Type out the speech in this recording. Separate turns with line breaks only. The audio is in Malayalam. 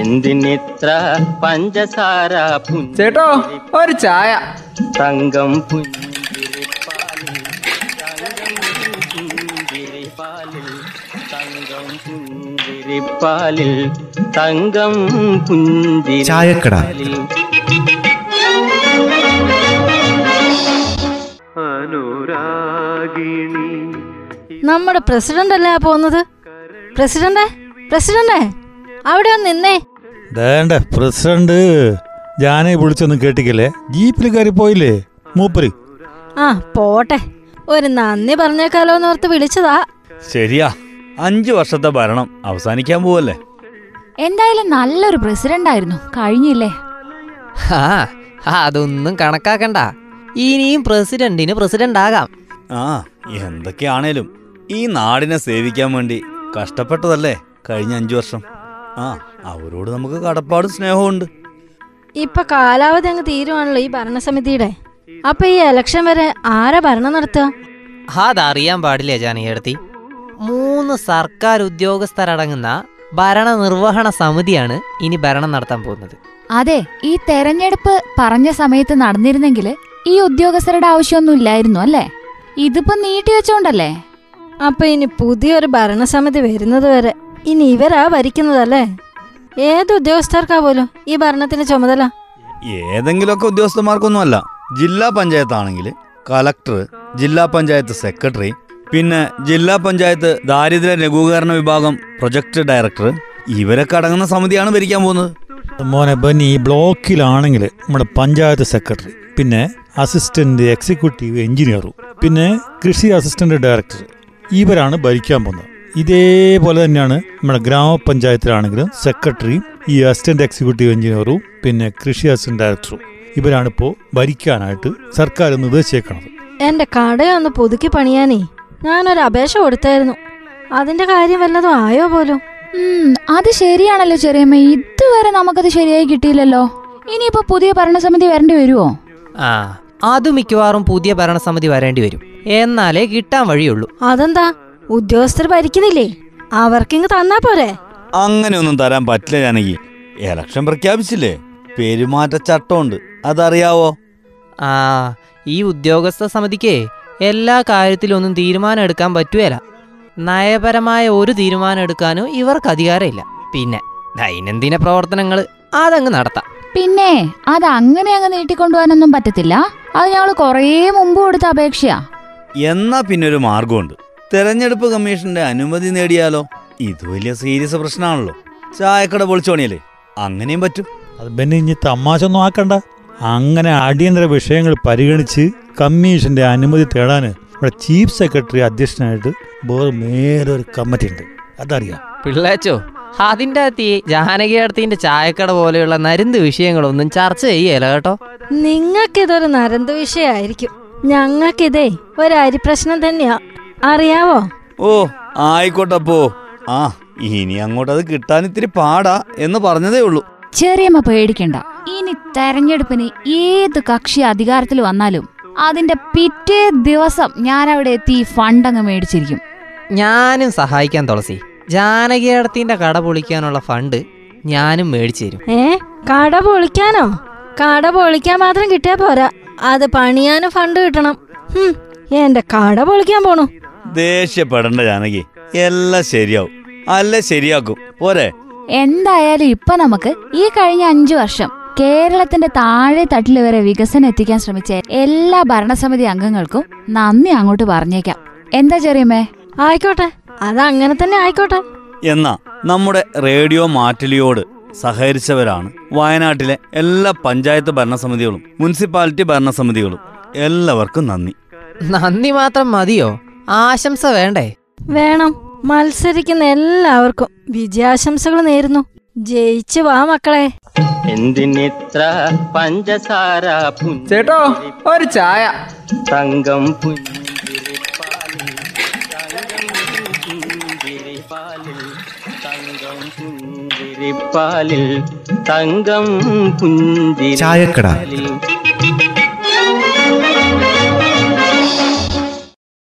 എന്തിനിത്ര പഞ്ചസാര
ചേട്ടോ ഒരു ചായ.
തങ്കം പുഞ്ചിരിപ്പാലിൽ തങ്കം പുഞ്ചിരിപ്പാലിൽ തങ്കം പുഞ്ചിരിപ്പാലിൽ
നമ്മുടെ പ്രസിഡന്റ് അല്ലേ പോകുന്നത്? പ്രസിഡന്റ്? പ്രസിഡന്റെ? അവിടെ ഒന്ന് നിന്നേ.
വേണ്ട പ്രസിഡന്റ് ജാനെ വിളിച്ചൊന്നും കേട്ടിക്കല്ലേ? ജീപ്പിൽ കയറി പോയില്ലേ? മൂപ്പര്.
ആ പോട്ടെ. ഒരു നന്ദി പറഞ്ഞേക്കാലോ ഓർത്ത് വിളിച്ചതാ.
ശരിയാ. അഞ്ചു വർഷത്തെ ഭരണം. അവസാനിക്കാൻ പോവല്ലേ?
എന്തായാലും നല്ലൊരു പ്രസിഡന്റ് ആയിരുന്നു കഴിഞ്ഞില്ലേ
ആ അതൊന്നും കണക്കാക്കണ്ട. ഇനിയും പ്രസിഡന്റിന് പ്രസിഡന്റ് ആകാം
ആ എന്തൊക്കെയാണേലും. ഈ നാടിനെ സേവിക്കാൻ വേണ്ടി കഷ്ടപ്പെട്ടതല്ലേ കഴിഞ്ഞ അഞ്ചു വർഷം? ആ അവരോട് നമുക്ക് കടപ്പാടും സ്നേഹമുണ്ട്
ഇപ്പൊ കാലാവധി അങ്ങ് തീരുവാണല്ലോ ഈ ഭരണസമിതിയുടെ. അപ്പൊ ഈ ഇലക്ഷൻ വരെ ആരാ ഭരണം നടത്തുക?
അതറിയാൻ പാടില്ലേ ജാനകിയടത്തി? മൂന്ന് സർക്കാർ ഉദ്യോഗസ്ഥരടങ്ങുന്ന ഭരണനിർവഹണ സമിതിയാണ് ഇനി ഭരണം നടത്താൻ പോകുന്നത്.
അതെ ഈ തെരഞ്ഞെടുപ്പ് പറഞ്ഞ സമയത്ത് നടന്നിരുന്നെങ്കിൽ ഈ ഉദ്യോഗസ്ഥരുടെ ആവശ്യമൊന്നും ഇല്ലായിരുന്നു അല്ലേ? ഇതിപ്പോ നീട്ടി വെച്ചോണ്ടല്ലേ?
അപ്പൊ ഇനി പുതിയൊരു ഭരണസമിതി വരുന്നത് വരെ ഇനി ഇവരാ ഭരിക്കുന്നതല്ലേ? ഏത് ഉദ്യോഗസ്ഥർക്കാ പോലും ഈ ഭരണത്തിന്റെ ചുമതല?
ഏതെങ്കിലുമൊക്കെ ഉദ്യോഗസ്ഥന്മാർക്കൊന്നും അല്ല ജില്ലാ പഞ്ചായത്താണെങ്കിൽ കലക്ടർ ജില്ലാ പഞ്ചായത്ത് സെക്രട്ടറി പിന്നെ ജില്ലാ പഞ്ചായത്ത് ദാരിദ്ര്യ ലഘൂകരണ വിഭാഗം പ്രൊജക്ട് ഡയറക്ടർ ഇവരൊക്കെ അടങ്ങുന്ന സമിതിയാണ് ഭരിക്കാൻ പോകുന്നത്. മോനെ ബന്നി ഈ ബ്ലോക്കിലാണെങ്കിൽ നമ്മുടെ പഞ്ചായത്ത് സെക്രട്ടറി പിന്നെ അസിസ്റ്റന്റ് എക്സിക്യൂട്ടീവ് എഞ്ചിനീയറും പിന്നെ കൃഷി അസിസ്റ്റന്റ് ഡയറക്ടർ ഇവരാണ് ഭരിക്കാൻ പോകുന്നത്. ഇതേപോലെ തന്നെയാണ് നമ്മുടെ ഗ്രാമപഞ്ചായത്തിലാണെങ്കിലും സെക്രട്ടറിയും ഈ അസിസ്റ്റന്റ് എക്സിക്യൂട്ടീവ് എഞ്ചിനീയറും പിന്നെ കൃഷി അസിസ്റ്റന്റ് ഡയറക്ടറും ഇവരാണ് ഇപ്പോ ഭരിക്കാനായിട്ട് സർക്കാർ നിർദ്ദേശിച്ചേക്കണത്
എന്റെ കടയൊന്ന് പുതുക്കി പണിയാനേ ഞാനൊരു അപേക്ഷ കൊടുത്തായിരുന്നു. അതിന്റെ കാര്യം വല്ലതും ആയോ പോലും?
ഉം, അത് ശരിയാണല്ലോ ചെറിയമ്മ. ഇതുവരെ നമുക്കത് ശരിയായി കിട്ടിയില്ലല്ലോ. ഇനിയിപ്പോ പുതിയ ഭരണസമിതി വരേണ്ടി വരുമോ
ആ അത് മിക്കവാറും പുതിയ ഭരണസമിതി വരേണ്ടി വരും. എന്നാലേ കിട്ടാൻ വഴിയുള്ളൂ.
അതെന്താ? ഉദ്യോഗസ്ഥർ ഭരിക്കുന്നില്ലേ? അവർക്കിങ് തന്നാ പോരെ?
അങ്ങനെയൊന്നും തരാൻ പറ്റില്ല ജാനകി. ഇലക്ഷൻ പ്രഖ്യാപിച്ചില്ലേ? പെരുമാറ്റച്ചട്ടമുണ്ട്. അതറിയാവോ?
ആ ഈ ഉദ്യോഗസ്ഥ സമിതിക്ക് എല്ലാ കാര്യത്തിലും ഒന്നും തീരുമാനം എടുക്കാൻ പറ്റുകയില്ല നയപരമായ ഒരു തീരുമാനം എടുക്കാനും ഇവർക്ക് അധികാരമില്ല. പിന്നെ ദൈനംദിന പ്രവർത്തനങ്ങൾ അതങ്ങ് നടത്താം.
പിന്നെ അത് അങ്ങനെ അങ്ങ് നീട്ടിക്കൊണ്ടുപോകാനൊന്നും പറ്റത്തില്ല. അത് ഞങ്ങൾ കുറേ മുമ്പ് കൊടുത്ത അപേക്ഷയാ.
എന്നാ പിന്നെ ഒരു മാർഗമുണ്ട് തെരഞ്ഞെടുപ്പ് കമ്മീഷന്റെ അനുമതി നേടിയാലോ? ഇത് വലിയ സീരിയസ് പ്രശ്നമാണല്ലോ. ചായക്കട പൊളിച്ചോണിയല്ലേ? അങ്ങനെയും പറ്റും. അത് പിന്നെ ഇനി തമാശ ഒന്നും ആക്കണ്ട. അങ്ങനെ അടിയന്തര വിഷയങ്ങൾ പരിഗണിച്ച് കമ്മീഷന്റെ അനുമതി തേടാൻ ഇവിടെ ചീഫ് സെക്രട്ടറി അധ്യക്ഷനായിട്ട് വേറെ മേലെ ഒരു കമ്മിറ്റി ഉണ്ട്. അതറിയാം.
പിള്ളേച്ചോ അതിന്റെ അകത്ത് ഈ ജാനകിയടത്തിന്റെ ചായക്കട പോലെയുള്ള നരുന്ത് വിഷയങ്ങളൊന്നും ചർച്ച ചെയ്യല കേട്ടോ?
നിങ്ങൾക്കിതൊരു നരന്ത് വിഷയായിരിക്കും ഞങ്ങൾക്കിതേ ഒരു പ്രശ്നം തന്നെയാ. അറിയാവോ?
ഓ ആയിക്കോട്ടപ്പോ. ആ ഇനി അങ്ങോട്ട് അത് കിട്ടാൻ ഇത്തിരി പാടാ എന്ന് പറഞ്ഞതേ ഉള്ളൂ.
ചെറിയമ്മ പേടിക്കണ്ട. ഇനി തെരഞ്ഞെടുപ്പിന് ഏത് കക്ഷി അധികാരത്തിൽ വന്നാലും അതിന്റെ പിറ്റേ ദിവസം ഞാൻ അവിടെ എത്തി ഫണ്ടങ്ങ് ഫണ്ട് അങ്ങ് മേടിച്ചിരിക്കും.
ഞാനും സഹായിക്കാൻ തുളസി. ജാനകിയടത്തിന്റെ കട പൊളിക്കാനുള്ള ഫണ്ട് ഞാനും മേടിച്ചു തരും
ഏ? കട പൊളിക്കാനോ? കട പൊളിക്കാൻ മാത്രം കിട്ടിയാ പോരാ. അത് പണിയാനും ഫണ്ട് കിട്ടണം. എന്റെ കട പൊളിക്കാൻ പോണു.
ദേഷ്യപ്പെടണ്ട ജാനകി. എല്ലാം ശരിയാവും. അല്ല ശരിയാക്കും. പോരെ.
എന്തായാലും ഇപ്പൊ നമുക്ക് ഈ കഴിഞ്ഞ അഞ്ചു വർഷം കേരളത്തിന്റെ താഴെ തട്ടിൽ വരെ വികസനം എത്തിക്കാൻ ശ്രമിച്ച എല്ലാ ഭരണസമിതി അംഗങ്ങൾക്കും നന്ദി അങ്ങോട്ട് പറഞ്ഞേക്കാം. എന്താ ചെറിയമ്മേ?
ആയിക്കോട്ടെ. അത് അങ്ങനെ തന്നെ ആയിക്കോട്ടെ.
എന്നാ നമ്മുടെ റേഡിയോ മാറ്റിലിയോട് സഹകരിച്ചവരാണ് വയനാട്ടിലെ എല്ലാ പഞ്ചായത്ത് ഭരണസമിതികളും മുനിസിപ്പാലിറ്റി ഭരണസമിതികളും. എല്ലാവർക്കും നന്ദി.
നന്ദി മാത്രം മതിയോ? ആശംസ വേണ്ടേ?
വേണം. മത്സരിക്കുന്ന എല്ലാവർക്കും വിജയാശംസകൾ നേരുന്നു. ജയിച്ചു വാ മക്കളെ.
എന്തിനിത്ര പഞ്ചസാര
ചേട്ടോ ഒരു ചായ.
തങ്കം പുഞ്ചിരിപ്പാലിൽ തങ്കം പുഞ്ചിരിപ്പാലിൽ തങ്കം പുഞ്ചിരിപ്പാലിൽ
ചായക്കട.